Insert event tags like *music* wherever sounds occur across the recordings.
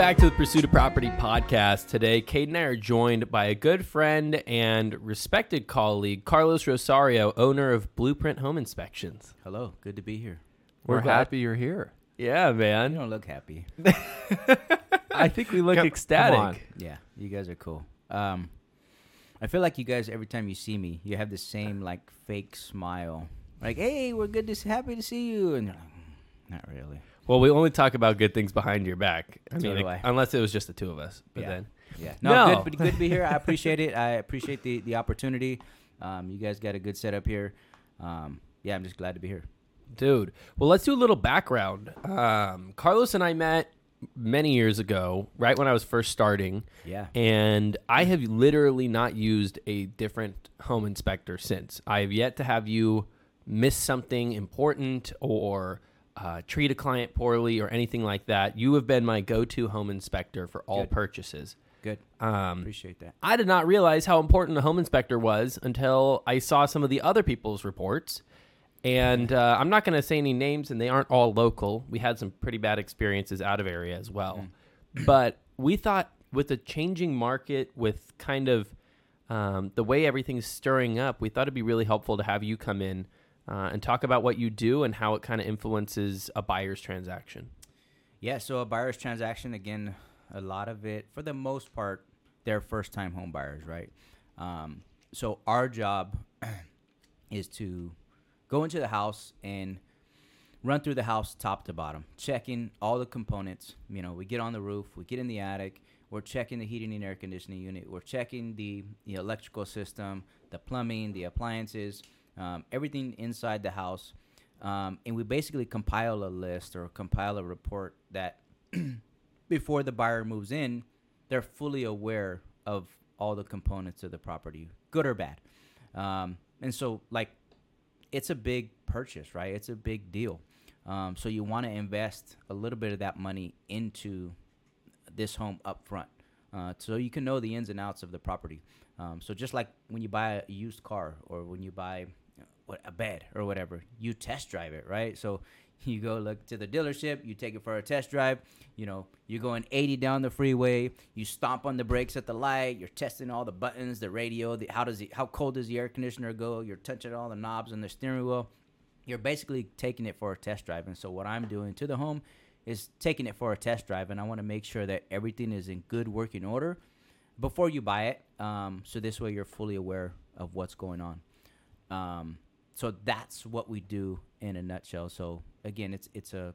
Welcome back to the Pursuit of Property podcast. Today, Kate and I are joined by a good friend and respected colleague, Carlos Rosario, owner of Blueprint Home Inspections. Hello, good to be here. We're, We're happy you're here. Yeah, man. You don't look happy. *laughs* I think we look Come- ecstatic. come on. Yeah, you guys are cool. Um, I feel like you guys every time you see me, you have the same like fake smile. Like, hey, we're good to happy to see you, and you're like, "Mm, not really. Well, we only talk about good things behind your back. I mean, I. unless it was just the two of us. But Yeah. then, Yeah, no, No. good, but good to be here. I appreciate it. I appreciate the the opportunity. Um, you guys got a good setup here. Um, yeah, I'm just glad to be here. dude. Well, let's do a little background. Um, Carlos and I met many years ago, right when I was first starting. Yeah, and I have literally not used a different home inspector since. I have yet to have you miss something important or uh, treat a client poorly or anything like that. You have been my go-to home inspector for all Good. purchases. good. Um, Appreciate that. I did not realize how important a home inspector was until I saw some of the other people's reports. And uh, I'm not going to say any names, and they aren't all local. We had some pretty bad experiences out of area as well. But we thought with the changing market, with kind of um, the way everything's stirring up, we thought it'd be really helpful to have you come in uh, and talk about what you do and how it kind of influences a buyer's transaction. Yeah, so a buyer's transaction, again, a lot of it, for the most part, they're first time home buyers, right? Um, so our job *clears throat* is to go into the house and run through the house top to bottom, checking all the components. You know, we get on the roof, we get in the attic, we're checking the heating and air conditioning unit, we're checking the, the electrical system, the plumbing, the appliances, um, everything inside the house. Um, and we basically compile a list or compile a report that *clears throat* before the buyer moves in, they're fully aware of all the components of the property, good or bad. Um, and so, like, it's a big purchase, right? It's a big deal. Um, so you want to invest a little bit of that money into this home up front, uh, so you can know the ins and outs of the property. Um, so just like when you buy a used car or when you buy what a bed or whatever, you test drive it, right? So *laughs* you go look to the dealership, you take it for a test drive. You know, you're going 80 down the freeway, you stomp on the brakes at the light, you're testing all the buttons, the radio, the, how does it, how cold does the air conditioner go? You're touching all the knobs on the steering wheel. You're basically taking it for a test drive. And so what I'm doing to the home is taking it for a test drive, and I want to make sure that everything is in good working order before you buy it. Um, so this way you're fully aware of what's going on. Um, so that's what we do in a nutshell. So again, it's it's a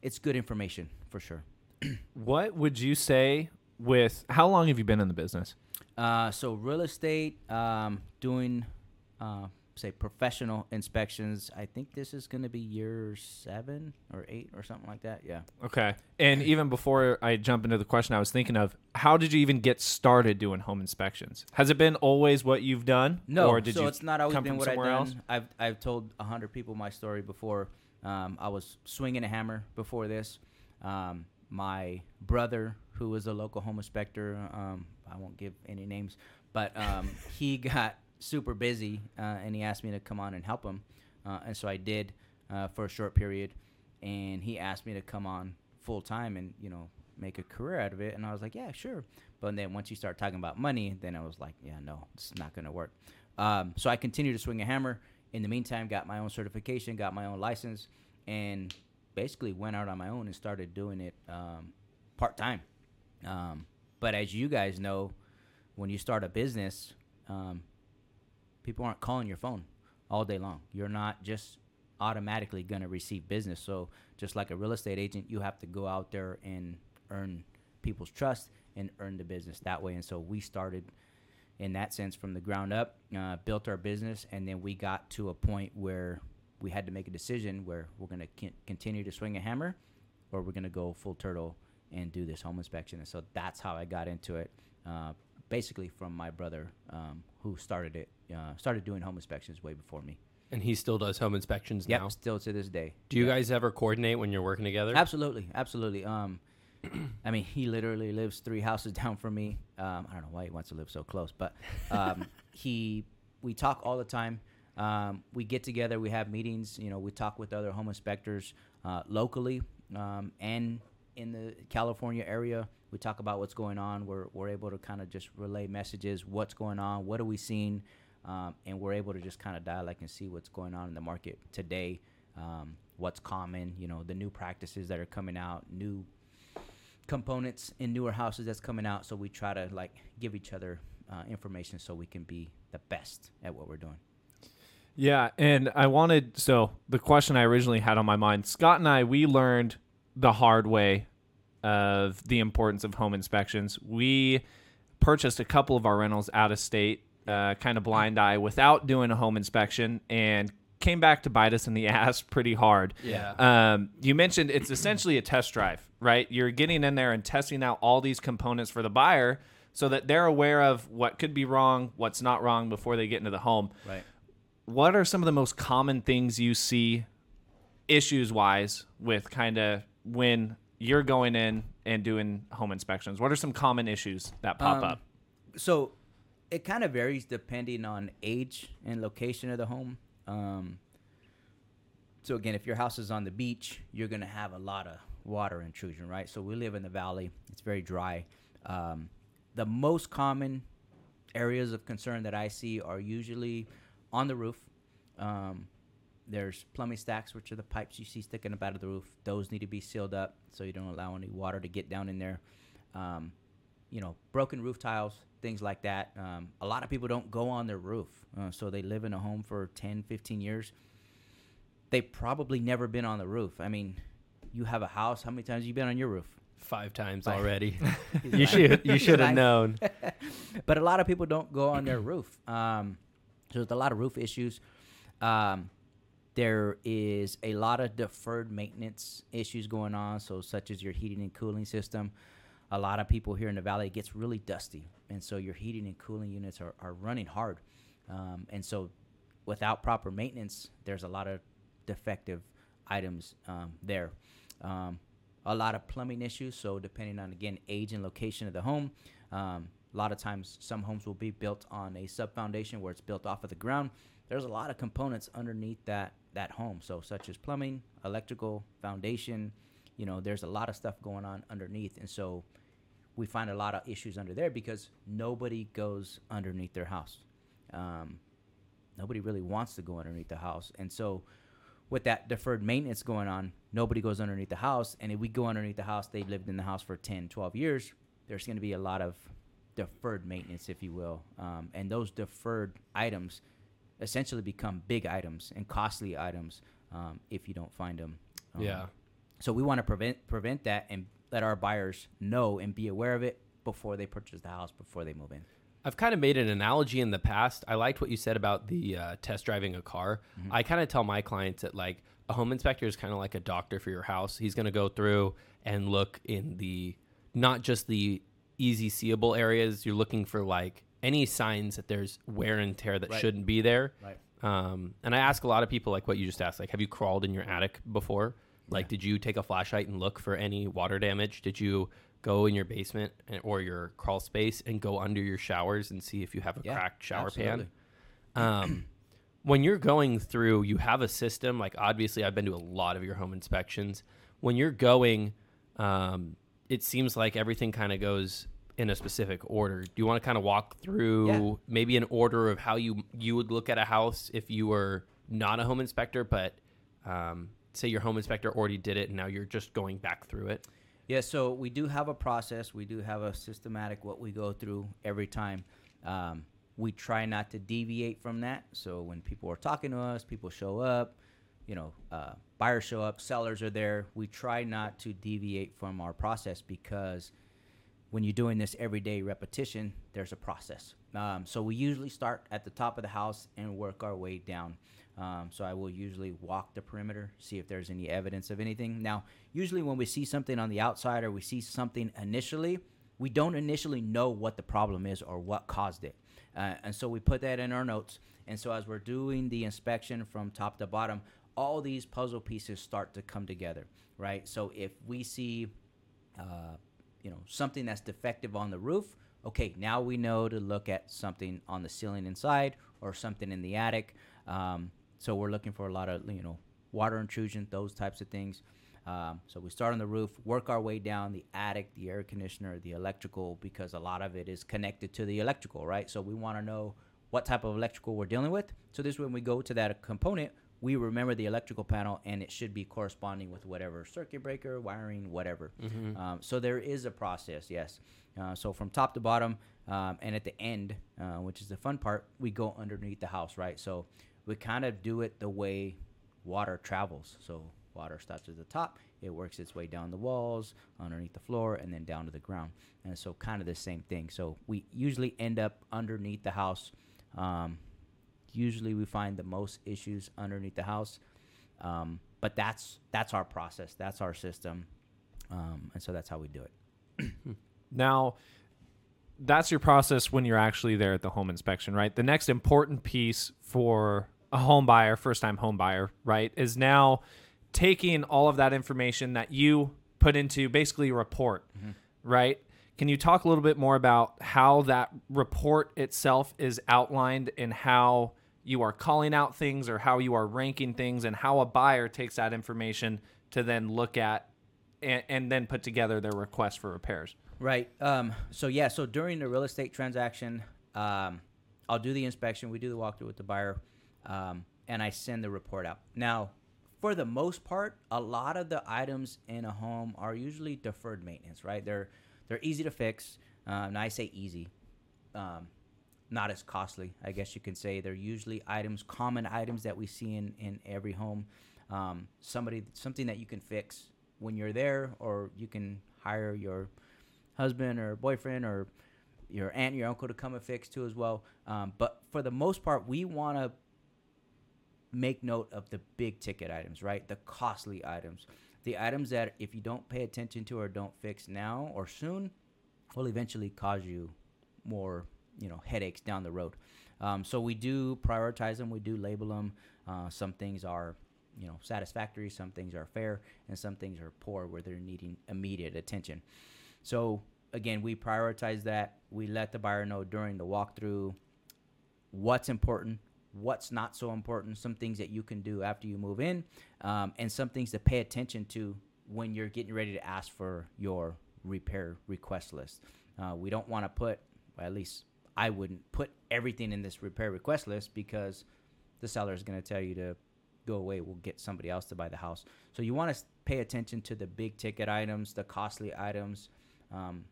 it's good information for sure. What would you say with how long have you been in the business? Uh, so real estate, um, doing uh, say professional inspections. I think this is going to be year seven or eight or something like that. Yeah. Okay. And even before I jump into the question, I was thinking of how did you even get started doing home inspections? Has it been always what you've done? No, Or did so you it's not always come been from what I've done. else? I've I've told a hundred people my story before. Um, I was swinging a hammer before this. Um, my brother, who was a local home inspector, um, I won't give any names, but um, he *laughs* got super busy uh, and he asked me to come on and help him, uh, and so I did uh, for a short period. And he asked me to come on full time and you know make a career out of it, and I was like, yeah, sure. But then once you start talking about money, then I was like, yeah, no, it's not gonna work. Um, so I continued to swing a hammer. In the meantime, got my own certification, got my own license, and basically went out on my own and started doing it um, part time. Um, but as you guys know, when you start a business, um, people aren't calling your phone all day long. You're not just automatically going to receive business. So just like a real estate agent, you have to go out there and earn people's trust and earn the business that way. And so we started in that sense from the ground up, uh, built our business, and then we got to a point where we had to make a decision where we're going to continue to swing a hammer or we're going to go full turtle and do this home inspection. And so that's how I got into it. Uh, basically from my brother um, who started it, uh, started doing home inspections way before me. And he still does home inspections Yep, now. still to this day. Do you guys ever coordinate when you're working together? Absolutely, absolutely. Um, *clears throat* I mean, he literally lives three *laughs* houses down from me. Um, I don't know why he wants to live so close, but um, *laughs* he, we talk all the time. Um, we get together, we have meetings. You know, we talk with other home inspectors uh, locally um, and in the California area. We talk about what's going on. We're we're able to kind of just relay messages. What's going on? What are we seeing? Um, and we're able to just kind of dialect and see what's going on in the market today. Um, what's common? You know, the new practices that are coming out, new components in newer houses that's coming out. So we try to like give each other uh, information so we can be the best at what we're doing. Yeah, and I wanted so the question I originally had on my mind, Scott and I, we learned the hard way of the importance of home inspections. We purchased a couple of our rentals out of state, uh, kind of blind eye, without doing a home inspection, and came back to bite us in the *laughs* ass pretty hard. Yeah. Um, you mentioned it's essentially a test drive, right? You're getting in there and testing out all these components for the buyer so that they're aware of what could be wrong, what's not wrong before they get into the home Right. what are some of the most common things you see issues wise with kind of when you're going in and doing home inspections what are some common issues that pop Um, up So it kind of varies depending on age and location of the home. Um, so again, if your house is on the beach, you're gonna have a lot of water intrusion, right? So we live in the valley; it's very dry. Um, the most common areas of concern that I see are usually on the roof. Um, there's plumbing stacks, which are the pipes you see sticking up out of the roof. Those need to be sealed up so you don't allow any water to get down in there. Um, you know, broken roof tiles, things like that. Um, a lot of people don't go on their roof. Uh, so they live in a home for 10, 15 years. They probably never been on the roof. I mean, you have a house. How many times have you been on your roof? Five times Five. already. *laughs* You should you should have known. *laughs* but a lot of people don't go on their roof. Um, so there's a lot of roof issues. Um, there is a lot of deferred maintenance issues going on. So such as your heating and cooling system. A lot of people here in the valley it gets really dusty, and so your heating and cooling units are, are running hard. Um, and so without proper maintenance, there's a lot of defective items um, there. Um, a lot of plumbing issues. So depending on again age and location of the home, um, a lot of times some homes will be built on a sub foundation where it's built off of the ground. There's a lot of components underneath that that home. So such as plumbing, electrical, foundation. You know, there's a lot of stuff going on underneath, and so we find a lot of issues under there because nobody goes underneath their house. Um, nobody really wants to go underneath the house, and so with that deferred maintenance going on, nobody goes underneath the house. And if we go underneath the house, they've lived in the house for 10, 12 years, there's going to be a lot of deferred maintenance, if you will. Um, and those deferred items essentially become big items and costly items um, if you don't find them. Um, Yeah. So we want to prevent prevent that and let our buyers know and be aware of it before they purchase the house, before they move in. I've kind of made an analogy in the past. I liked what you said about the uh, test driving a car. I kind of tell my clients that like a home inspector is kind of like a doctor for your house. He's going to go through and look in the not just the easy seeable areas. You're looking for like any signs that there's wear and tear that Right. shouldn't be there. Right. Um, and I ask a lot of people like what you just asked, like, have you crawled in your attic before? Like, did you take a flashlight and look for any water damage? Did you go in your basement or your crawl space and go under your showers and see if you have a Yeah, cracked shower absolutely. pan? Um, *clears throat* when you're going through, you have a system. Like, obviously, I've been to a lot of your home inspections. When you're going, um, it seems like everything kind of goes in a specific order. Do you want to kind of walk through Yeah. maybe an order of how you you would look at a house if you were not a home inspector, but um, say your home inspector already did it and now you're just going back through it? Yeah, so we do have a process. We do have a systematic what we go through every time. Um, we try not to deviate from that. So when people are talking to us, people show up, you know, uh, buyers show up, sellers are there. We try not to deviate from our process because when you're doing this everyday repetition, there's a process. Um, so we usually start at the top of the house and work our way down. Um, so I will usually walk the perimeter, see if there's any evidence of anything. Now, usually when we see something on the outside or we see something initially, we don't initially know what the problem is or what caused it. Uh, and so we put that in our notes. And so as we're doing the inspection from top to bottom, all these puzzle pieces start to come together, right? So if we see uh, you know something that's defective on the roof okay now we know to look at something on the ceiling inside or something in the attic um, so we're looking for a lot of you know water intrusion those types of things Um, so we start on the roof, work our way down the attic, the air conditioner, the electrical, because a lot of it is connected to the electrical, right? So we want to know what type of electrical we're dealing with. So this when we go to that component, we remember the electrical panel, and it should be corresponding with whatever circuit breaker, wiring, whatever. Um, so there is a process, yes. Uh, so from top to bottom, um, and at the end, uh, which is the fun part, we go underneath the house, right? So we kind of do it the way water travels. So water starts at the top, it works its way down the walls, underneath the floor, and then down to the ground. And so kind of the same thing. So we usually end up underneath the house. Um, usually we find the most issues underneath the house. Um, but that's that's our process. That's our system. Um, and so that's how we do it. *clears throat* Now, that's your process when you're actually there at the home inspection, right? The next important piece for a home buyer, first time home buyer, right, is now taking all of that information that you put into basically a report, right? Can you talk a little bit more about how that report itself is outlined and how you are calling out things or how you are ranking things and how a buyer takes that information to then look at and, and then put together their request for repairs? Right. Um, so yeah. So during the real estate transaction, um, I'll do the inspection. We do the walkthrough with the buyer, um, and I send the report out. Now, for the most part, a lot of the items in a home are usually deferred maintenance. Right. They're they're easy to fix. Um, and I say easy, um, not as costly. I guess you can say they're usually items, common items that we see in in every home. Um, somebody something that you can fix when you're there, or you can hire your husband or boyfriend or your aunt, your uncle to come and fix too as well. Um, but for the most part, we want to make note of the big ticket items, right? The costly items, the items that if you don't pay attention to or don't fix now or soon, will eventually cause you more, you know, headaches down the road. Um, so we do prioritize them. We do label them. Uh, some things are, you know, satisfactory. Some things are fair, and some things are poor where they're needing immediate attention. So again, we prioritize that. We let the buyer know during the walkthrough what's important, what's not so important, some things that you can do after you move in, um, and some things to pay attention to when you're getting ready to ask for your repair request list. Uh, we don't want to put, well, at least I wouldn't put everything in this repair request list because the seller is going to tell you to go away. We'll get somebody else to buy the house. So you want to pay attention to the big ticket items, the costly items, um,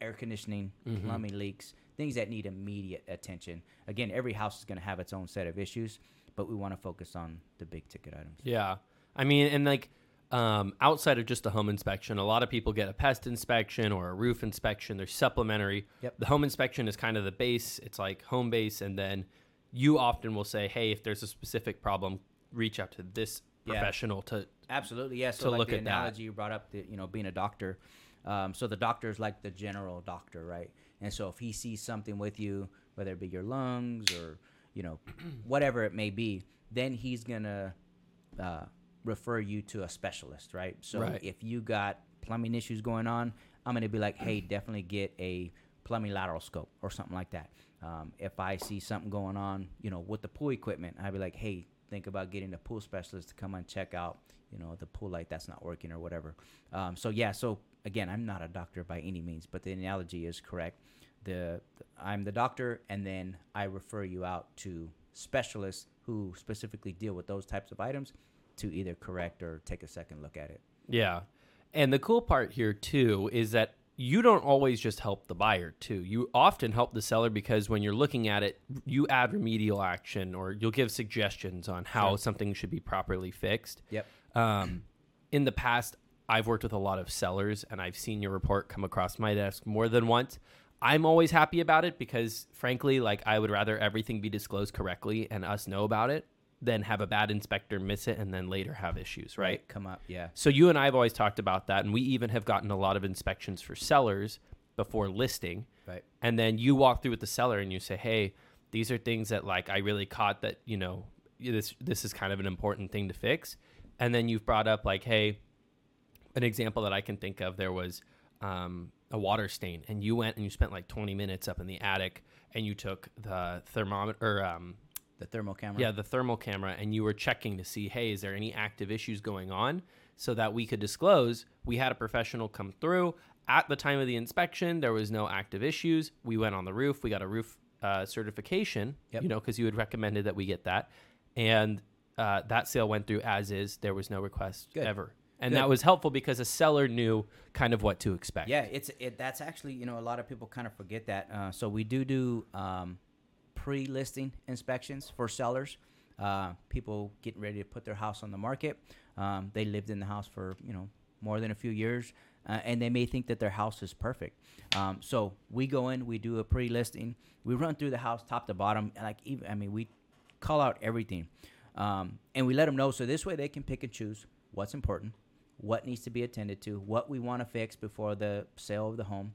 air conditioning, Mhm. plumbing leaks, things that need immediate attention. Again, every house is going to have its own set of issues, but we want to focus on the big ticket items. Yeah. I mean, and like um, outside of just a home inspection, a lot of people get a pest inspection or a roof inspection. They're supplementary. Yep. The home inspection is kind of the base, it's like home base. And then you often will say, hey, if there's a specific problem, reach out to this Yeah. professional to. Absolutely, yes. to So like look the at that. analogy you brought up, the, you know, being a doctor. Um, so the doctor is like the general doctor, right? And so if he sees something with you, whether it be your lungs or you know, *clears throat* whatever it may be, then he's gonna uh, refer you to a specialist, right? So Right. if you got plumbing issues going on, I'm gonna be like, hey, *clears throat* definitely get a plumbing lateral scope or something like that. Um, if I see something going on, you know, with the pool equipment, I'd be like, hey, think about getting a pool specialist to come and check out, you know, the pool light that's not working or whatever. Um, so yeah, so again, I'm not a doctor by any means, but the analogy is correct. The I'm the doctor, and then I refer you out to specialists who specifically deal with those types of items to either correct or take a second look at it. Yeah. And the cool part here, too, is that you don't always just help the buyer, too. You often help the seller because when you're looking at it, you add remedial action or you'll give suggestions on how Sure. something should be properly fixed. Yep. Um, in the past, I've worked with a lot of sellers and I've seen your report come across my desk more than once. I'm always happy about it because, frankly, like I would rather everything be disclosed correctly and us know about it than have a bad inspector miss it and then later have issues, right? Come up. Yeah. So you and I have always talked about that, and we even have gotten a lot of inspections for sellers before listing. Right. And then you walk through with the seller and you say, "Hey, these are things that like I really caught that you know this this is kind of an important thing to fix." And then you've brought up like, "Hey, an example that I can think of there was um, a water stain, and you went and you spent like 20 minutes up in the attic, and you took the thermometer or um, The thermal camera. Yeah, the thermal camera, and you were checking to see, hey, is there any active issues going on, so that we could disclose. We had a professional come through at the time of the inspection. There was no active issues. We went on the roof. We got a roof uh, certification. Yep. You know, because you had recommended that we get that, and uh, that sale went through as is. There was no request Good. ever, and Good. that was helpful because a seller knew kind of what to expect. Yeah, it's it. That's actually you know a lot of people kind of forget that. Uh, so we do do um, pre-listing inspections for sellers. Uh, people getting ready to put their house on the market. Um, they lived in the house for you know more than a few years, uh, and they may think that their house is perfect. Um, so we go in, we do a pre-listing, we run through the house top to bottom, like even I mean we call out everything, um, and we let them know so this way they can pick and choose what's important, what needs to be attended to, what we want to fix before the sale of the home,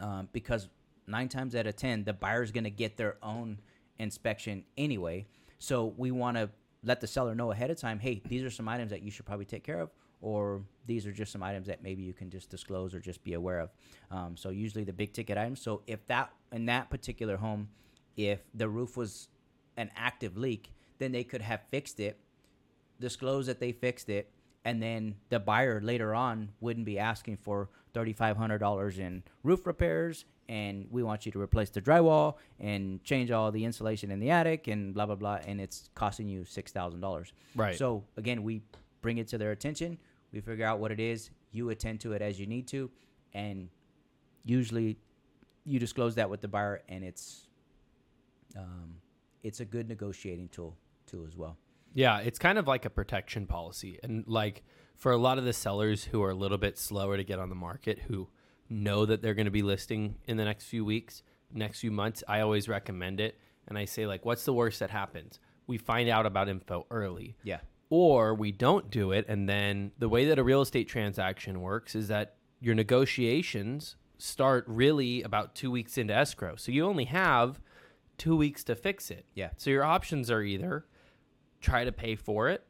um, because nine times out of ten the buyer's going to get their own inspection anyway. So we want to let the seller know ahead of time, hey, these are some items that you should probably take care of, or these are just some items that maybe you can just disclose or just be aware of. Um, so usually the big ticket items. So if that in that particular home, if the roof was an active leak, then they could have fixed it, disclose that they fixed it, and then the buyer later on wouldn't be asking for $3,500 in roof repairs and we want you to replace the drywall and change all the insulation in the attic and blah blah blah and it's costing you $6,000. Right. So again, we bring it to their attention, we figure out what it is, you attend to it as you need to and usually you disclose that with the buyer and it's um, it's a good negotiating tool too as well. Yeah, it's kind of like a protection policy. And like for a lot of the sellers who are a little bit slower to get on the market, who know that they're going to be listing in the next few weeks, next few months, I always recommend it. And I say, like, what's the worst that happens? We find out about info early. Yeah. Or we don't do it. And then the way that a real estate transaction works is that your negotiations start really about two weeks into escrow. So you only have two weeks to fix it. Yeah. So your options are either try to pay for it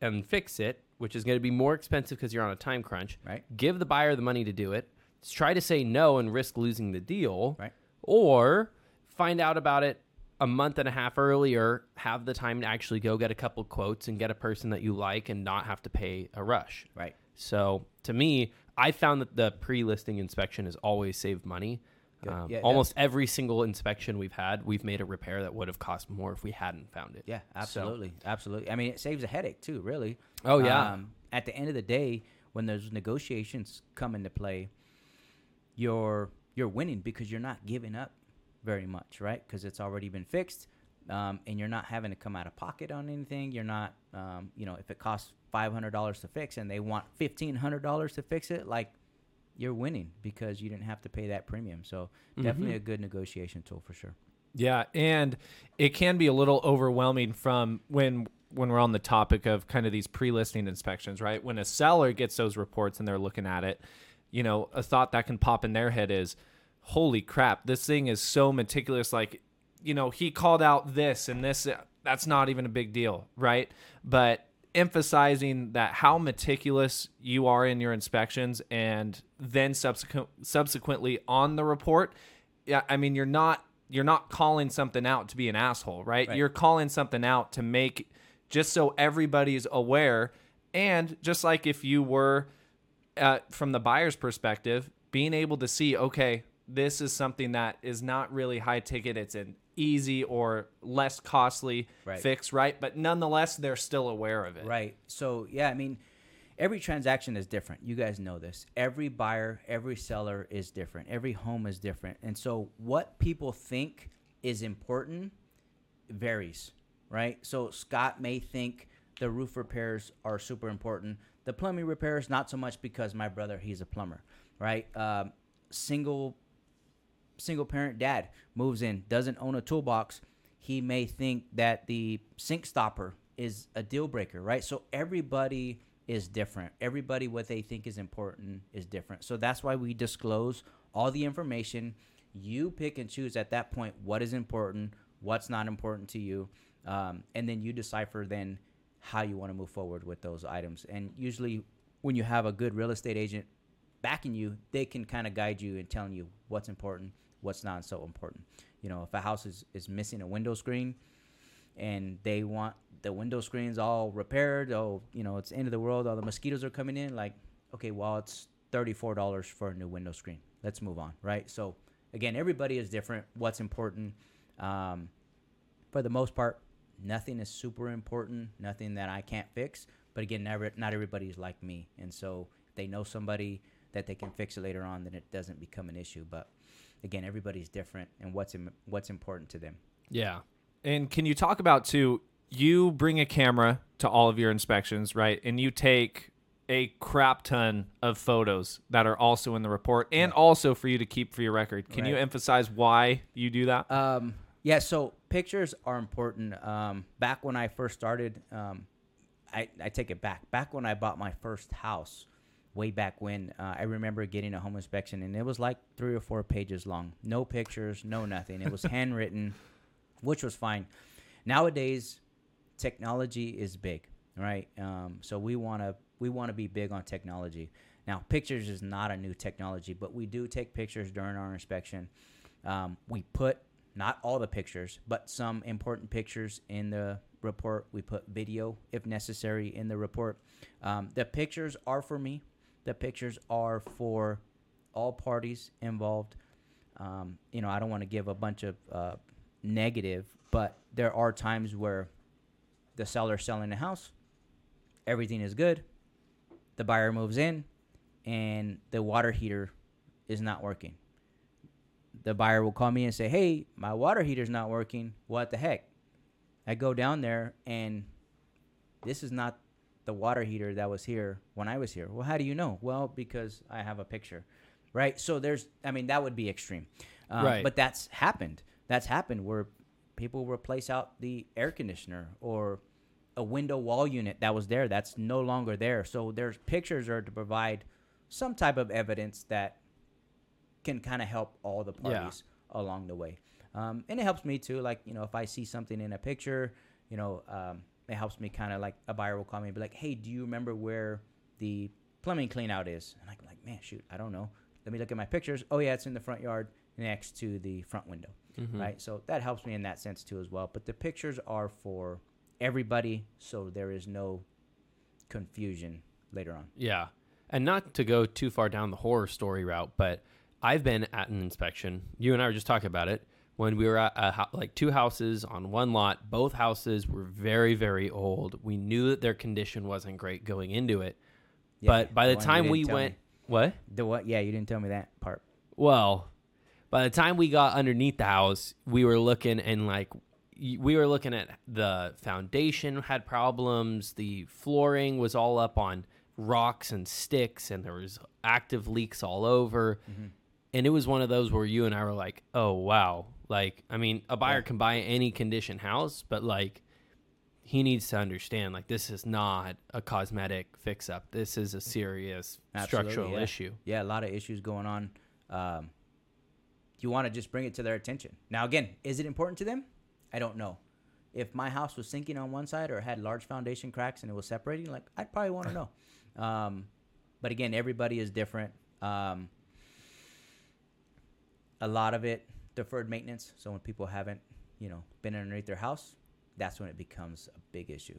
and fix it, which is going to be more expensive because you're on a time crunch. Right. Give the buyer the money to do it. Try to say no and risk losing the deal. Right. Or find out about it a month and a half earlier, have the time to actually go get a couple quotes and get a person that you like and not have to pay a rush. Right. So to me, I found that the pre-listing inspection has always saved money. Um, Yeah, almost every single inspection we've had, we've made a repair that would have cost more if we hadn't found it. Yeah, So- absolutely, absolutely. I mean, it saves a headache too, really. Oh, yeah. Um, at the end of the day, when those negotiations come into play, you're you're winning because you're not giving up very much, right? Because it's already been fixed, um, and you're not having to come out of pocket on anything. You're not, um, you know, if it costs five hundred dollars to fix and they want fifteen hundred dollars to fix it, like you're winning because you didn't have to pay that premium. So mm-hmm. definitely a good negotiation tool for sure. Yeah, and it can be a little overwhelming from when when we're on the topic of kind of these pre-listing inspections, right? When a seller gets those reports and they're looking at it, you know, a thought that can pop in their head is, "Holy crap, this thing is so meticulous like, you know, he called out this and this that's not even a big deal, right? But emphasizing that how meticulous you are in your inspections and then subsequent subsequently on the report yeah i mean you're not you're not calling something out to be an asshole right, Right. you're calling something out to make just so everybody's aware and just like if you were uh, from the buyer's perspective being able to see okay this is something that is not really high ticket it's an easy or less costly Right. fix right but nonetheless they're still aware of it Right. So yeah, I mean, every transaction is different. You guys know this. Every buyer, every seller is different. Every home is different. And so what people think is important varies, right? So Scott may think the roof repairs are super important. The plumbing repairs not so much because my brother he's a plumber, right? Um, single single parent dad moves in, doesn't own a toolbox, he may think that the sink stopper is a deal breaker, right? So everybody is different. Everybody what they think is important is different. So that's why we disclose all the information. You pick and choose at that point what is important, what's not important to you, um, and then you decipher then how you want to move forward with those items. And usually, when you have a good real estate agent backing you, they can kind of guide you and telling you what's important, what's not so important. You know, if a house is, is missing a window screen, and they want the window screens all repaired. Oh, you know, it's end of the world. All the mosquitoes are coming in. Like, okay, well, it's thirty-four dollars for a new window screen. Let's move on, right? So, again, everybody is different. What's important? Um, for the most part, nothing is super important. Nothing that I can't fix. But again, never, not everybody's like me, and so they know somebody that they can fix it later on, then it doesn't become an issue. But again, everybody's different, and what's Im- what's important to them. Yeah. And can you talk about too? You bring a camera to all of your inspections, right? And you take a crap ton of photos that are also in the report, and also for you to keep for your record. Can you emphasize why you do that? Um, yeah, so pictures are important. Um, back when I first started, um, I, I take it back. Back when I bought my first house, way back when, uh, I remember getting a home inspection, and it was like three or four pages long. No pictures, no nothing. It was *laughs* handwritten, which was fine. Nowadays, technology is big, right? Um, so we want to we want to be big on technology. Now, pictures is not a new technology, but we do take pictures during our inspection. Um, we put not all the pictures, but some important pictures in the report. We put video, if necessary, in the report. Um, the pictures are for me. The pictures are for all parties involved. Um, you know, I don't want to give a bunch of uh, negative, but there are times where the seller's selling the house, everything is good, the buyer moves in, and the water heater is not working. The buyer will call me and say, "Hey, my water heater's not working. What the heck?" I go down there and this is not the water heater that was here when I was here. Well, how do you know? Well, because I have a picture, right? So there's, I mean, that would be extreme, um, Right. But that's happened. That's happened where people replace out the air conditioner or a window wall unit that was there that's no longer there. So there's pictures are to provide some type of evidence that can kind of help all the Yeah. parties along the way. Um, and it helps me too. Like, you know, if I see something in a picture, you know, um, it helps me kind of like a buyer will call me and be like, hey, do you remember where the plumbing clean out is? And I'm like, man, shoot, I don't know. Let me look at my pictures. Oh, yeah, it's in the front yard next to the front window. Mhm. Right. So that helps me in that sense too as well. But the pictures are for everybody. So there is no confusion later on. Yeah. And not to go too far down the horror story route, but I've been at an inspection. You and I were just talking about it when we were at a, like two houses on one lot. Both houses were very, very old. We knew that their condition wasn't great going into it. Yeah, but by the you time we went, me. what? The what? Yeah, you didn't tell me that part. Well, by the time we got underneath the house, we were looking and like we were looking at the foundation had problems, the flooring was all up on rocks and sticks and there was active leaks all over. Mm-hmm. And it was one of those where you and I were like, "Oh, wow." Like, I mean, a buyer Yeah. can buy any condition house, but like he needs to understand like this is not a cosmetic fix up. This is a serious Absolutely, structural yeah. issue. Yeah, a lot of issues going on. Um, you want to just bring it to their attention. Now, again, is it important to them? I don't know. If my house was sinking on one side or had large foundation cracks and it was separating, like I'd probably want to know. *laughs* Um, but again, everybody is different. Um, a lot of it deferred maintenance. So when people haven't, you know, been underneath their house, that's when it becomes a big issue.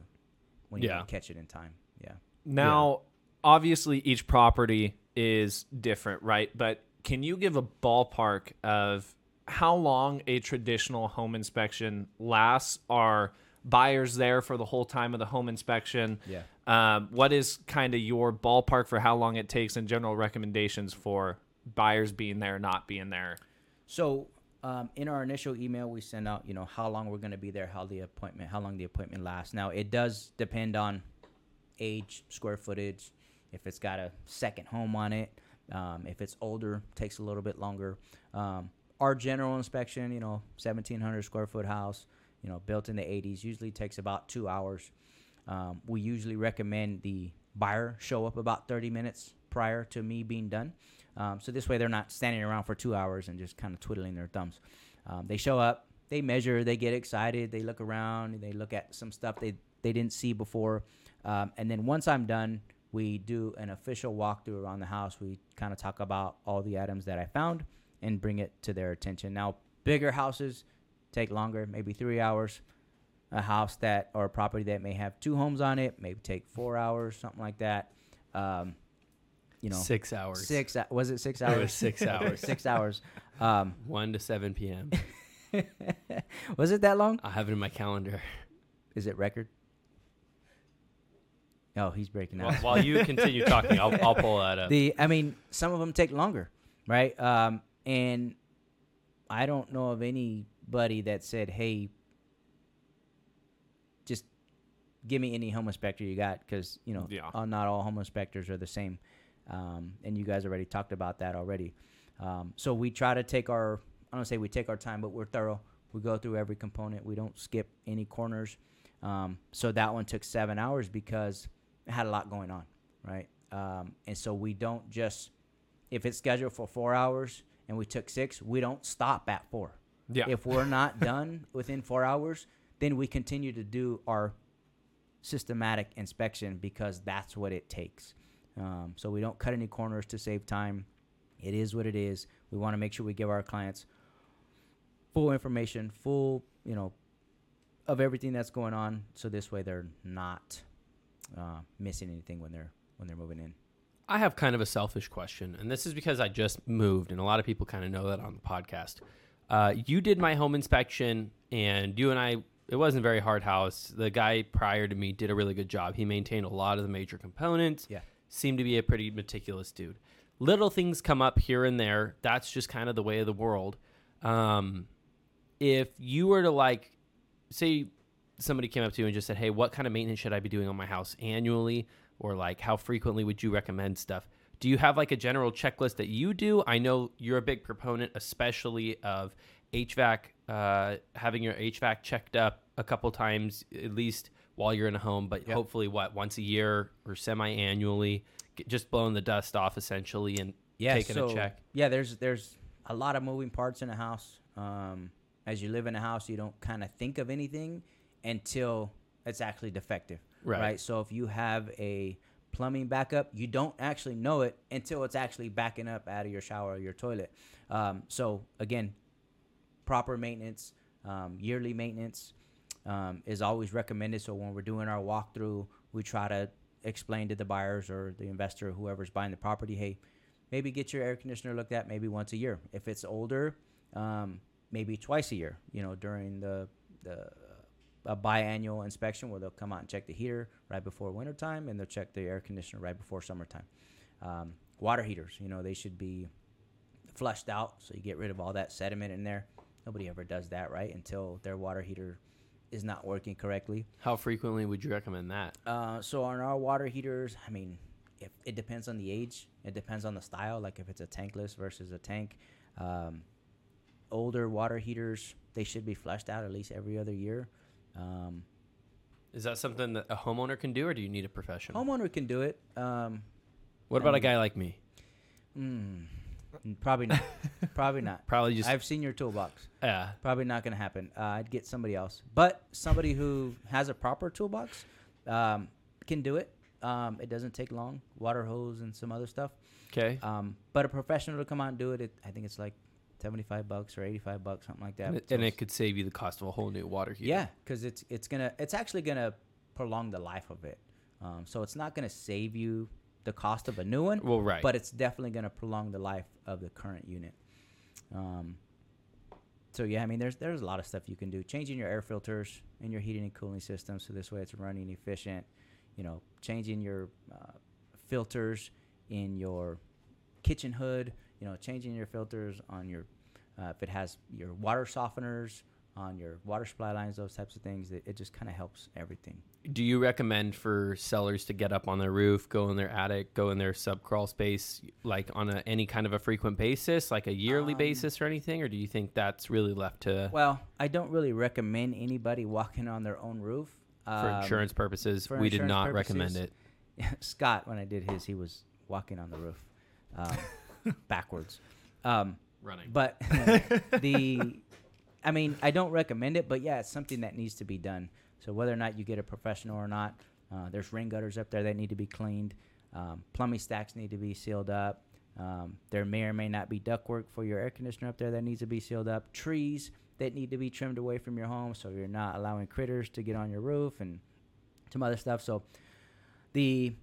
When you Yeah. don't catch it in time. Yeah. Now, obviously, each property is different, right? But can you give a ballpark of how long a traditional home inspection lasts? Are buyers there for the whole time of the home inspection? Yeah. Um, what is kind of your ballpark for how long it takes and general recommendations for buyers being there, not being there? So um, in our initial email, we send out, you know, how long we're going to be there, how the appointment, how long the appointment lasts. Now, it does depend on age, square footage, if it's got a second home on it, um, if it's older, takes a little bit longer. Um, our general inspection, you know, 1,700 square foot house, you know, built in the 80s, usually takes about two hours. Um, we usually recommend the buyer show up about 30 minutes prior to me being done. Um, so this way they're not standing around for two hours and just kind of twiddling their thumbs. Um, they show up, they measure, they get excited, they look around, they look at some stuff they, they didn't see before. Um, and then once I'm done, we do an official walkthrough around the house. We kind of talk about all the items that I found and bring it to their attention. Now, bigger houses take longer, maybe three hours. a house that or a property that may have two homes on it, maybe take four hours, something like that. Um, you know, Six hours. six was it six It hours? was six *laughs* hours. six hours. Um, *laughs* 1 to 7 p.m. *laughs* was it that long? I have it in my calendar. Is it record? Oh, he's breaking While, out. while you continue talking, I'll, I'll pull that up. the I mean, some of them take longer, right? Um, and I don't know of anybody that said, "Hey, just give me any home inspector you got," because you know, Yeah. uh, not all home inspectors are the same. Um, and you guys already talked about that already. Um, so we try to take our I don't say we take our time, but we're thorough. We go through every component. We don't skip any corners. Um, so that one took seven hours because it had a lot going on, right? Um, and so we don't just if it's scheduled for four hours and we took six, we don't stop at four. Yeah. If we're not *laughs* done within four hours, then we continue to do our systematic inspection because that's what it takes. Um, so we don't cut any corners to save time. It is what it is. We want to make sure we give our clients full information, full, you know, of everything that's going on. So this way they're not uh, missing anything when they're when they're moving in. I have kind of a selfish question, and this is because I just moved, and a lot of people kind of know that on the podcast. Uh, you did my home inspection, and you and I, it wasn't a very hard house. The guy prior to me did a really good job. He maintained a lot of the major components. Yeah. Seemed to be a pretty meticulous dude. Little things come up here and there. That's just kind of the way of the world. Um, if you were to like, say, somebody came up to you and just said, "Hey, what kind of maintenance should I be doing on my house annually?" or like how frequently would you recommend stuff? Do you have like a general checklist that you do? I know you're a big proponent, especially of HVAC, uh, having your HVAC checked up a couple times at least while you're in a home, but Yep. hopefully what once a year or semi-annually, get- just blowing the dust off essentially and yeah, taking so, a check. Yeah, there's there's a lot of moving parts in a house. Um, as you live in a house, you don't kind of think of anything until it's actually defective, Right. So if you have a plumbing backup, you don't actually know it until it's actually backing up out of your shower or your toilet. Um, so again, proper maintenance, um, yearly maintenance um, is always recommended. So when we're doing our walkthrough, we try to explain to the buyers or the investor, whoever's buying the property, hey, maybe get your air conditioner looked at maybe once a year. If it's older, um, maybe twice a year. You know, during the the a biannual inspection where they'll come out and check the heater right before wintertime and they'll check the air conditioner right before summertime. Um, water heaters, you know, they should be flushed out so you get rid of all that sediment in there. Nobody ever does that, right? Until their water heater is not working correctly. How frequently would you recommend that? Uh, so on our water heaters, I mean, if it depends on the age, it depends on the style. Like if it's a tankless versus a tank, um, older water heaters they should be flushed out at least every other year. Um, Is that something that a homeowner can do, or do you need a professional? homeowner can do it. Um, what I about a guy like me? mm, probably not. *laughs* probably not. Probably just I've seen your toolbox. yeah. Probably not going to happen. Uh, I'd get somebody else, but somebody who has a proper toolbox um, can do it. Um, it doesn't take long. Water hose and some other stuff. Okay. Um, but a professional to come out and do it, it I think it's like seventy-five bucks or eighty-five bucks, something like that. and it, So and it could save you the cost of a whole new water heater. yeah, because it's it's gonna it's actually gonna prolong the life of it. Um, so it's not gonna save you the cost of a new one, Well, right. but it's definitely gonna prolong the life of the current unit. Um, so yeah, I mean, there's there's a lot of stuff you can do. Changing your air filters in your heating and cooling system, so this way it's running efficient. You know, changing your uh, filters in your kitchen hood. You know, changing your filters on your uh, if it has your water softeners on your water supply lines, those types of things. It, it just kind of helps everything. Do you recommend for sellers to get up on their roof, go in their attic, go in their subcrawl space, like on a, any kind of a frequent basis, like a yearly Um, basis or anything, or do you think that's really left to Well, I don't really recommend anybody walking on their own roof for Um, insurance purposes? for we did insurance not recommend it. *laughs* Scott, when I did his, he was walking on the roof um, *laughs* backwards. Um, Running. but *laughs* the, I mean, I don't recommend it, but yeah, it's something that needs to be done. So whether or not you get a professional or not, uh, there's rain gutters up there that need to be cleaned. Um, plumbing stacks need to be sealed up. Um, there may or may not be ductwork for your air conditioner up there that needs to be sealed up. Trees that need to be trimmed away from your home, so you're not allowing critters to get on your roof and some other stuff. So the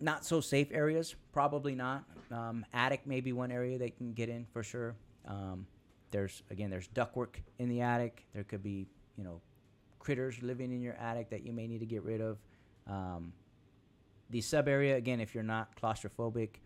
not so safe areas, probably not. Um, attic may be one area they can get in for sure. Um, there's again, there's ductwork in the attic. There could be you know critters living in your attic that you may need to get rid of. Um, the sub area again, if you're not claustrophobic,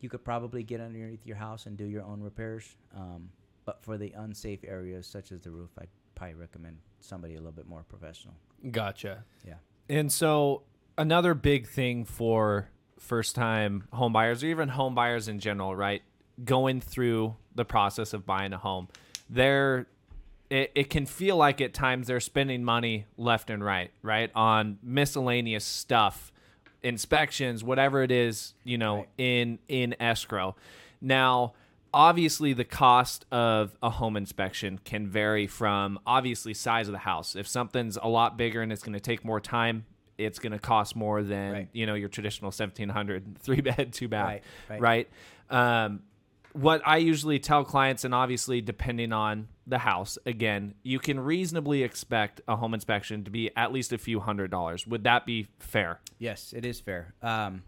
you could probably get underneath your house and do your own repairs. Um, but for the unsafe areas such as the roof, I'd probably recommend somebody a little bit more professional. Gotcha. Yeah. And so another big thing for first time home buyers or even home buyers in general, right? Going through the process of buying a home. They're it, it can feel like at times they're spending money left and right, right? On miscellaneous stuff, inspections, whatever it is, you know, Right. in in escrow. Now, obviously the cost of a home inspection can vary from obviously size of the house. If something's a lot bigger and it's going to take more time, it's going to cost more than, Right. you know, your traditional 1700 three bed, two bath, Right, right. right? Um, what I usually tell clients, and obviously depending on the house, again, you can reasonably expect a home inspection to be at least a few hundred dollars. Would that be fair? Yes, it is fair. Um,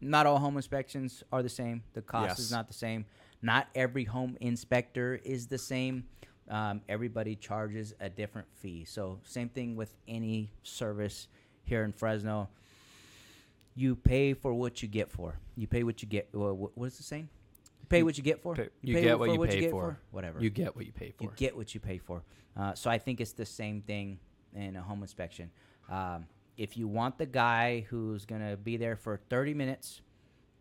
not all home inspections are the same. The cost Yes. is not the same. Not every home inspector is the same. Um, everybody charges a different fee. So same thing with any service here in Fresno. You pay for what you get for. You pay what you get. Wha- wha- What is the saying? You pay what you get for. pay- You pay get what you what pay get for. Whatever. You get what you pay for. You get what you pay for. Uh, so I think it's the same thing in a home inspection. Um, if you want the guy who's gonna be there for 30 minutes,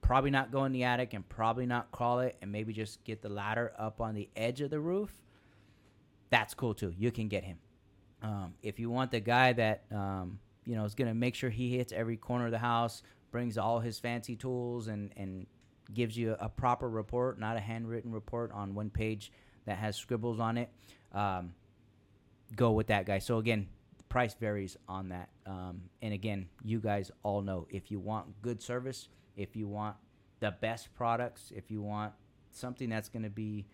probably not go in the attic and probably not crawl it, and maybe just get the ladder up on the edge of the roof, that's cool too. You can get him. Um, if you want the guy that um, you know is gonna make sure he hits every corner of the house, brings all his fancy tools, and and gives you a, proper report, not a handwritten report on one page that has scribbles on it, um, go with that guy. So again, price varies on that. Um, and again, you guys all know if you want good service, if you want the best products, if you want something that's going to be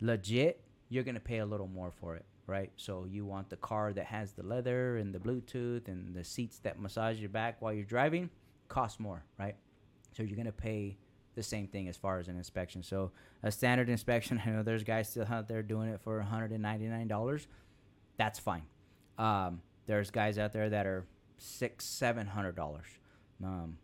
legit, you're going to pay a little more for it, right? So you want the car that has the leather and the Bluetooth and the seats that massage your back while you're driving, costs more, right? So you're going to pay the same thing as far as an inspection. So a standard inspection, *laughs* I know there's guys still out there doing it for $199. That's fine. Um, there's guys out there that are six, seven hundred dollars. Um,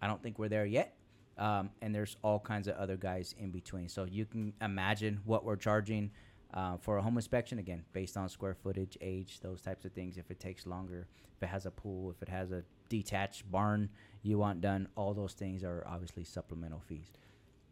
I don't think we're there yet. Um, and there's all kinds of other guys in between. So you can imagine what we're charging uh, for a home inspection again, based on square footage, age, those types of things. If it takes longer, if it has a pool, if it has a detached barn you want done, all those things are obviously supplemental fees.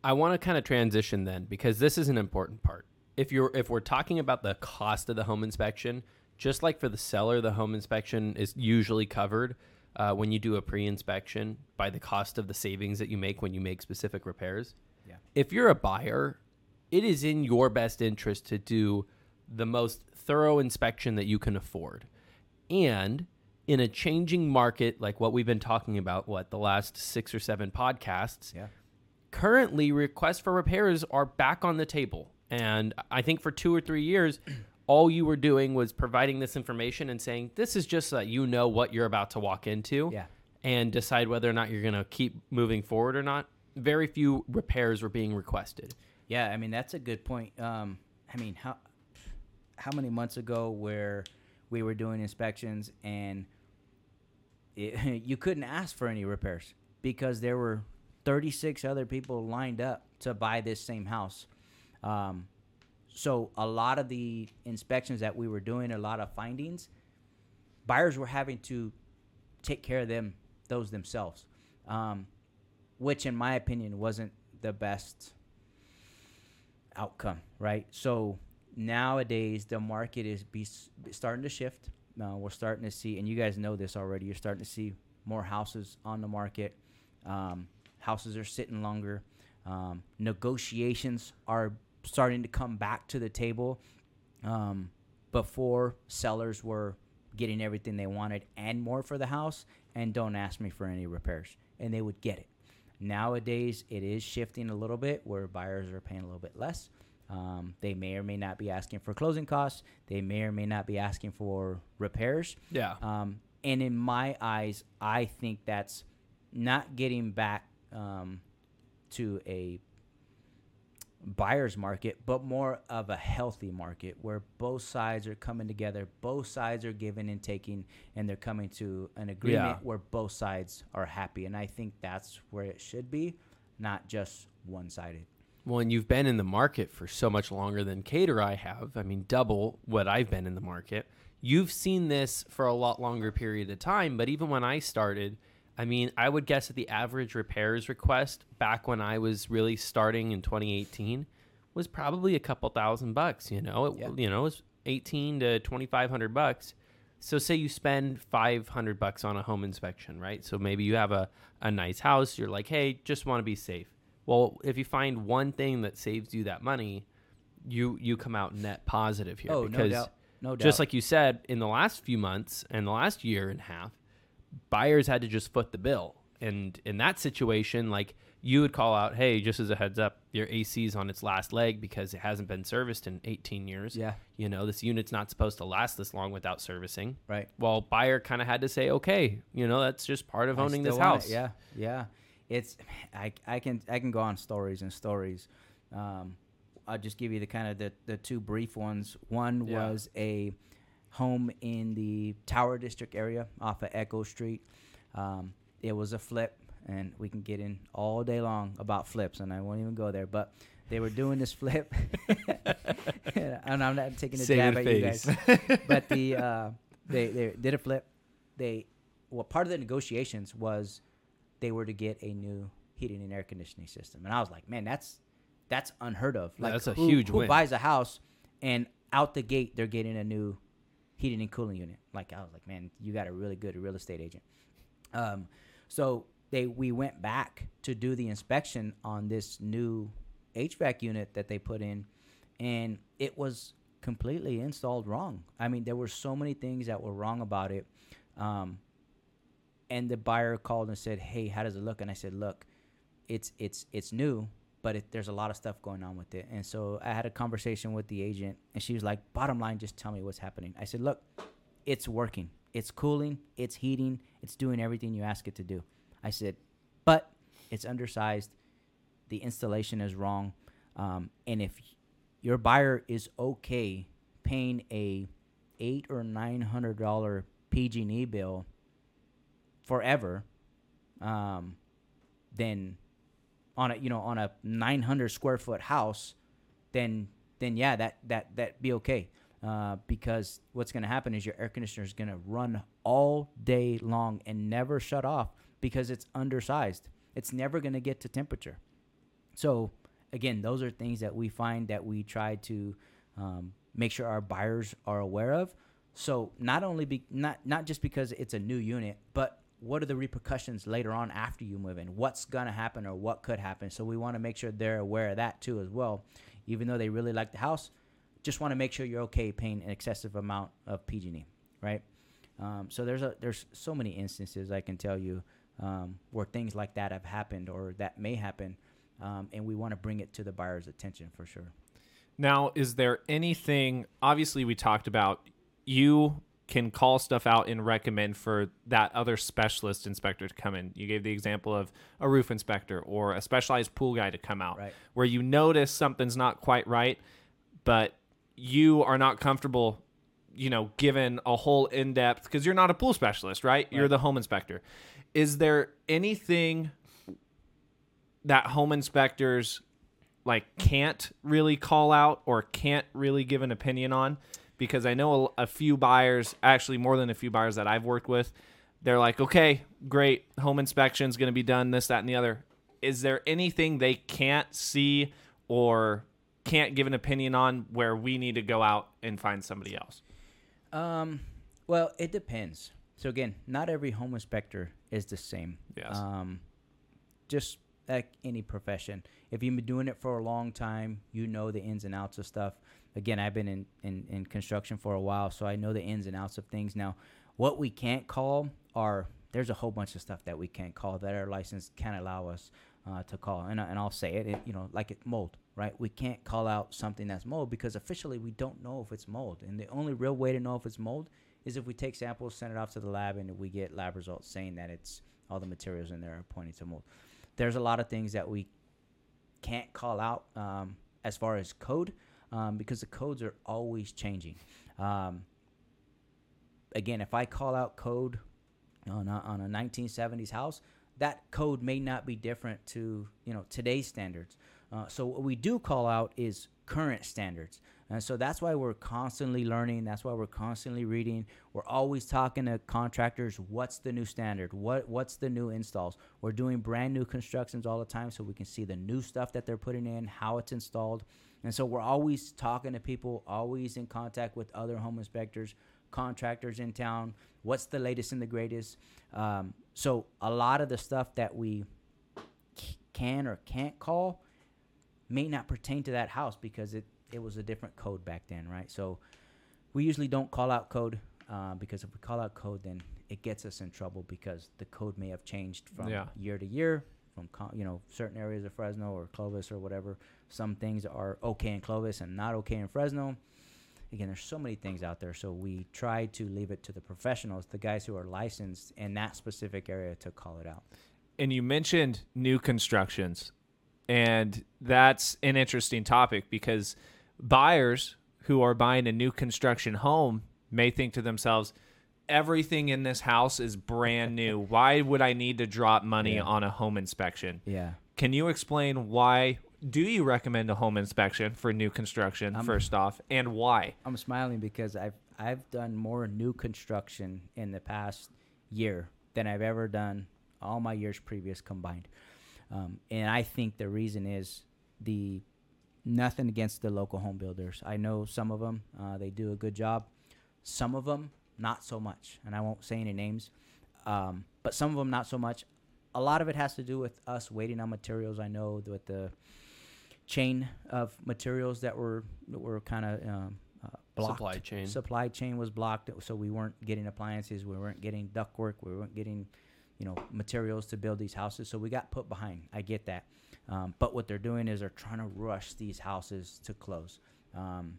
I want to kind of transition then because this is an important part. If you're if we're talking about the cost of the home inspection, just like for the seller, the home inspection is usually covered uh, when you do a pre-inspection by the cost of the savings that you make when you make specific repairs. Yeah. If you're a buyer, it is in your best interest to do the most thorough inspection that you can afford. And in a changing market like what we've been talking about, what the last six or seven podcasts, Yeah. currently requests for repairs are back on the table. And I think for two or three years, *clears throat* all you were doing was providing this information and saying, this is just so that you know what you're about to walk into Yeah. and decide whether or not you're going to keep moving forward or not. Very few repairs were being requested. Yeah, I mean that's a good point. Um, I mean how how many months ago where we were doing inspections and it, *laughs* you couldn't ask for any repairs because there were 36 other people lined up to buy this same house. Um, so a lot of the inspections that we were doing, a lot of findings, buyers were having to take care of them those themselves, um, which in my opinion wasn't the best outcome, right? So nowadays the market is be, starting to shift. Uh, we're starting to see, and you guys know this already. You're starting to see more houses on the market. Um, houses are sitting longer. Um, negotiations are starting to come back to the table. Um, before sellers were getting everything they wanted and more for the house, and don't ask me for any repairs, and they would get it. Nowadays, it is shifting a little bit where buyers are paying a little bit less. Um, they may or may not be asking for closing costs. They may or may not be asking for repairs. Yeah. Um, and in my eyes, I think that's not getting back um, to a buyer's market, but more of a healthy market where both sides are coming together, both sides are giving and taking, and they're coming to an agreement Yeah. where both sides are happy. And I think that's where it should be, not just one sided. Well, and you've been in the market for so much longer than Kate or I have. I mean, double what I've been in the market. You've seen this for a lot longer period of time, but even when I started, I mean, I would guess that the average repairs request back when I was really starting in 2018 was probably a couple thousand bucks. You know, it, Yeah. you know, it was 18 to 2,500 bucks. So say you spend 500 bucks on a home inspection, right? So maybe you have a, a nice house. You're like, hey, just want to be safe. Well, if you find one thing that saves you that money, you you come out net positive here oh, no because doubt. No doubt. just like you said, in the last few months and the last year and a half, buyers had to just foot the bill. And in that situation, like you would call out, hey, just as a heads up, your AC's on its last leg because it hasn't been serviced in 18 years. Yeah. You know, this unit's not supposed to last this long without servicing. right. Well, buyer kind of had to say, okay, you know, that's just part of I owning this house. it. Yeah, yeah. It's *sighs* I, I can I can go on stories and stories. Um, I'll just give you the kind of the, the two brief ones. One Yeah. was a home in the Tower District area off of Echo Street. Um, it was a flip, and we can get in all day long about flips, and I won't even go there. But they were doing this flip, *laughs* and I'm not taking a Save jab at you guys but the uh, they they did a flip. They well, part of the negotiations was they were to get a new heating and air conditioning system, and I was like, man, that's that's unheard of. Like, That's a who, huge who win. buys a house and out the gate they're getting a new heating and cooling unit. Like I was like, man, you got a really good real estate agent. Um, so they we went back to do the inspection on this new HVAC unit that they put in, and it was completely installed wrong. I mean, there were so many things that were wrong about it. Um, and the buyer called and said, "Hey, how does it look?" And I said, "Look, it's it's it's new, but it, there's a lot of stuff going on with it." And so I had a conversation with the agent, and she was like, "Bottom line, just tell me what's happening." I said, "Look, it's working. It's cooling. It's heating. It's doing everything you ask it to do." I said, "But it's undersized. The installation is wrong, um, and if your buyer is okay paying a eight or nine hundred dollar PG&E bill forever, um, then on a you know on a 900 square foot house, then then yeah that that that be okay. Uh, because what's going to happen is your air conditioner is going to run all day long and never shut off because it's undersized. It's never going to get to temperature. So again, those are things that we find that we try to um, make sure our buyers are aware of. So not only be not not just because it's a new unit, but what are the repercussions later on after you move in? What's gonna happen or what could happen? So we want to make sure they're aware of that too as well. Even though they really like the house, just want to make sure you're okay paying an excessive amount of PG&E, right? Um, so there's a there's so many instances I can tell you um, where things like that have happened or that may happen, um, and we want to bring it to the buyer's attention for sure. Now, is there anything? Obviously, we talked about you can call stuff out and recommend for that other specialist inspector to come in. You gave the example of a roof inspector or a specialized pool guy to come out, Right. where you notice something's not quite right, but you are not comfortable, you know, given a whole in depth because you're not a pool specialist, right? You're the home inspector. Is there anything that home inspectors like can't really call out or can't really give an opinion on because I know a, a few buyers, actually more than a few buyers that I've worked with, they're like, okay, great, home inspection's going to be done, this, that, and the other. Is there anything they can't see or can't give an opinion on where we need to go out and find somebody else? Um, well, it depends. So again, not every home inspector is the same. Yes. Um, just like any profession, if you've been doing it for a long time, you know the ins and outs of stuff. Again, I've been in, in, in construction for a while, so I know the ins and outs of things. Now, what we can't call are there's a whole bunch of stuff that we can't call that our license can't allow us. uh, to call, and, and I'll say it, it, you know, like it mold, right? We can't call out something that's mold because officially we don't know if it's mold, and the only real way to know if it's mold is if we take samples, send it off to the lab, and we get lab results saying that it's all the materials in there are pointing to mold. There's a lot of things that we can't call out um, as far as code um, because the codes are always changing. Um, again, if I call out code on a, on a 1970s house, that code may not be different to you know today's standards. Uh, so what we do call out is current standards, and so that's why we're constantly learning. That's why we're constantly reading. We're always talking to contractors. What's the new standard? What what's the new installs? We're doing brand new constructions all the time, so we can see the new stuff that they're putting in, how it's installed, and so we're always talking to people, always in contact with other home inspectors, contractors in town. What's the latest and the greatest? Um, so a lot of the stuff that we c- can or can't call may not pertain to that house because it, it was a different code back then, right? So we usually don't call out code uh, because if we call out code, then it gets us in trouble because the code may have changed from Yeah. year to year, from you know certain areas of Fresno or Clovis or whatever. Some things are okay in Clovis and not okay in Fresno. Again, there's so many things out there, so we try to leave it to the professionals, the guys who are licensed in that specific area, to call it out. and you mentioned new constructions and that's an interesting topic because buyers who are buying a new construction home may think to themselves everything in this house is brand new *laughs* why would i need to drop money Yeah. on a home inspection Yeah. can you explain why do you recommend a home inspection for new construction Um, first off and why I'm smiling because I've I've done more new construction in the past year than I've ever done all my years previous combined, um, and I think the reason is the nothing against the local home builders. I know some of them uh, they do a good job, some of them not so much, and I won't say any names, um, but some of them not so much. A lot of it has to do with us waiting on materials. I know with the chain of materials that were that were kind of um, uh, blocked. Supply chain. Supply chain was blocked, so we weren't getting appliances, we weren't getting ductwork, we weren't getting, you know, materials to build these houses. So we got put behind. I get that, um, but what they're doing is they're trying to rush these houses to close. Um,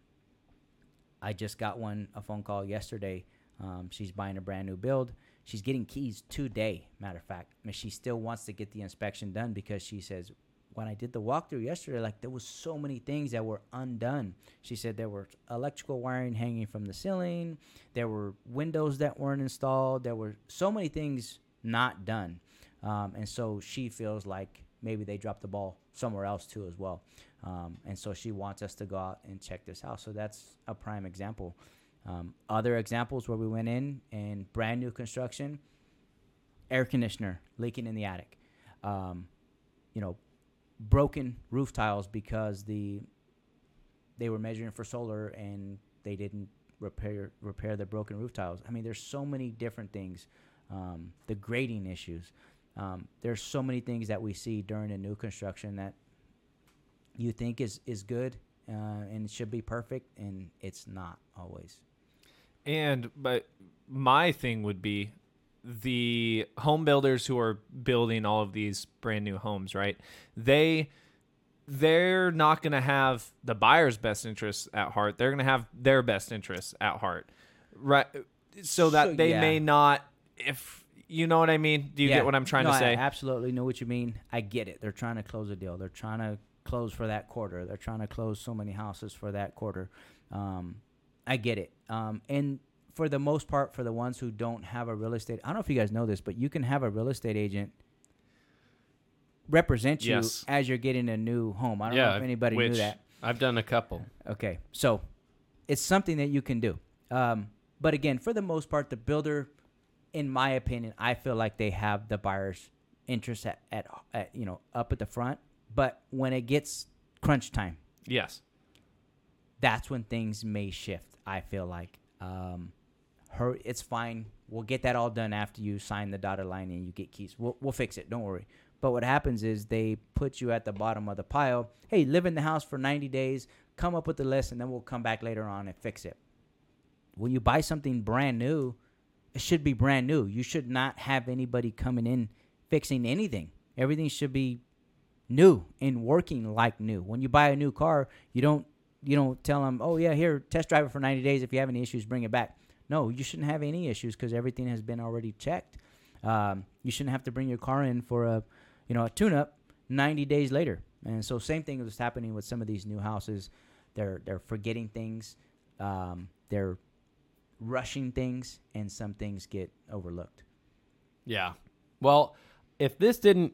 I just got one a phone call yesterday. Um, she's buying a brand new build. She's getting keys today. Matter of fact, I mean, she still wants to get the inspection done because she says when I did the walkthrough yesterday, like there was so many things that were undone. She said there were electrical wiring hanging from the ceiling, there were windows that weren't installed, there were so many things not done, um, and so she feels like maybe they dropped the ball somewhere else too as well, um, and so she wants us to go out and check this out. So that's a prime example. Um, other examples where we went in and brand new construction, air conditioner leaking in the attic. Um, you know, broken roof tiles because the they were measuring for solar and they didn't repair repair the broken roof tiles. I mean, there's so many different things. Um, the grading issues. Um, there's so many things that we see during a new construction that you think is is good uh, and should be perfect, and it's not always. And but my thing would be the home builders who are building all of these brand new homes, right? They they're not going to have the buyer's best interests at heart. They're going to have their best interests at heart. Right so that So, they yeah. may not if you know what I mean? Do you Yeah. get what I'm trying No, to I say? absolutely know what you mean. I get it. They're trying to close a deal. They're trying to close for that quarter. They're trying to close so many houses for that quarter. Um, I get it. Um, and for the most part, for the ones who don't have a real estate, I don't know if you guys know this, but you can have a real estate agent represent you Yes. as you're getting a new home. I don't Yeah, know if anybody knew that. I've done a couple. Okay, so it's something that you can do. Um, but again, for the most part, the builder, in my opinion, I feel like they have the buyer's interest at, at, at you know up at the front. But when it gets crunch time, yes. that's when things may shift. I feel like um, her, it's fine. We'll get that all done after you sign the dotted line and you get keys. We'll, we'll fix it. Don't worry. But what happens is they put you at the bottom of the pile. Hey, live in the house for 90 days. Come up with the list, and then we'll come back later on and fix it. When you buy something brand new, it should be brand new. You should not have anybody coming in fixing anything. Everything should be new and working like new. When you buy a new car, you don't you don't tell them, "Oh yeah, here test drive it for 90 days. If you have any issues, bring it back." No, you shouldn't have any issues because everything has been already checked. Um, you shouldn't have to bring your car in for a you know a tune-up 90 days later. And so same thing is happening with some of these new houses. They're they're forgetting things. Um, they're rushing things, and some things get overlooked. Yeah. Well, if this didn't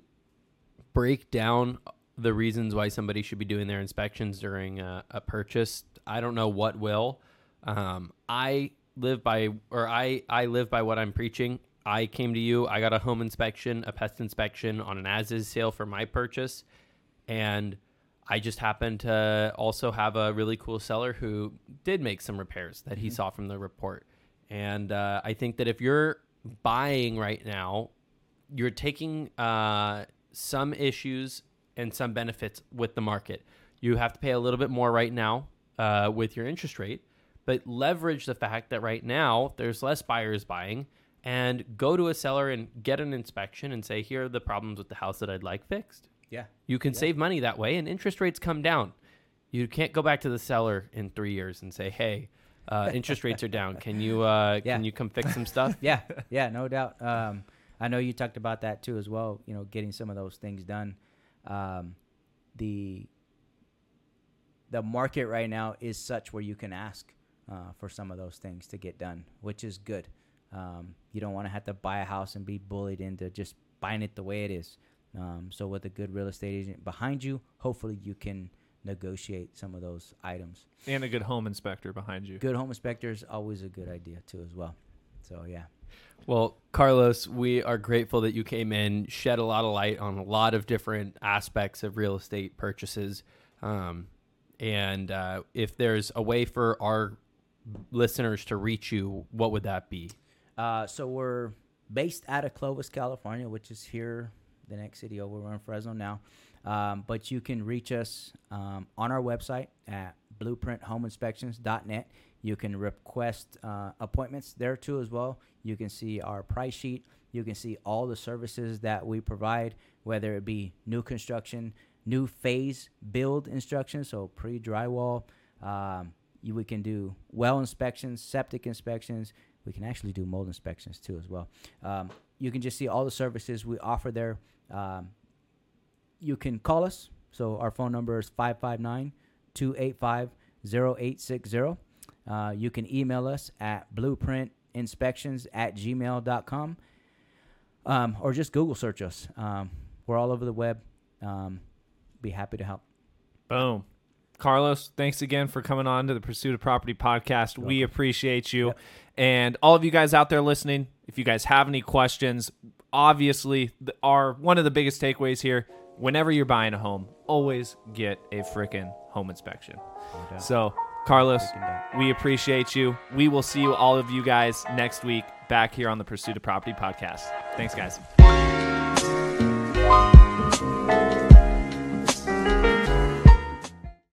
break down the reasons why somebody should be doing their inspections during a, a purchase, I don't know what will. Um, I live by, or I, I live by what I'm preaching. I came to you, I got a home inspection, a pest inspection on an as is sale for my purchase. And I just happened to also have a really cool seller who did make some repairs that he saw from the report. And uh, I think that if you're buying right now, you're taking uh, some issues and some benefits with the market. You have to pay a little bit more right now uh, with your interest rate, but leverage the fact that right now there's less buyers buying and go to a seller and get an inspection and say, here are the problems with the house that I'd like fixed. Yeah. You can save money that way, and interest rates come down. You can't go back to the seller in three years and say, "Hey, uh, interest rates are down. Can you uh, *laughs* Yeah. can you come fix some stuff?" yeah, yeah, no doubt. Um, I know you talked about that too as well. You know, getting some of those things done. Um, the the market right now is such where you can ask uh, for some of those things to get done, which is good. Um, you don't want to have to buy a house and be bullied into just buying it the way it is. Um, so with a good real estate agent behind you, hopefully you can negotiate some of those items. and a good home inspector behind you. Good home inspector is always a good idea too, as well. So yeah. Well, Carlos, we are grateful that you came in, shed a lot of light on a lot of different aspects of real estate purchases. Um, and uh, if there's a way for our listeners to reach you, what would that be? Uh, so we're based out of Clovis, California, which is here, the next city over. We're in Fresno now. Um, but you can reach us um, on our website at blueprinthomeinspections.net. You can request uh, appointments there too as well. You can see our price sheet. You can see all the services that we provide, whether it be new construction, new phase build instructions, so pre drywall. Um, we can do well inspections, septic inspections. We can actually do mold inspections too as well. Um, you can just see all the services we offer there. Um, you can call us. So our phone number is 559 285 0860. Uh, You can email us at blueprintinspections at gmail.com um, or just Google search us. Um, we're all over the web. Um, be happy to help. Boom. Carlos, thanks again for coming on to the Pursuit of Property podcast. We appreciate you. Yep. And all of you guys out there listening, if you guys have any questions, obviously our one of the biggest takeaways here, whenever you're buying a home, always get a freaking home inspection. So, Carlos, we appreciate you. We will see you all of you guys next week back here on the Pursuit of Property podcast. Thanks guys.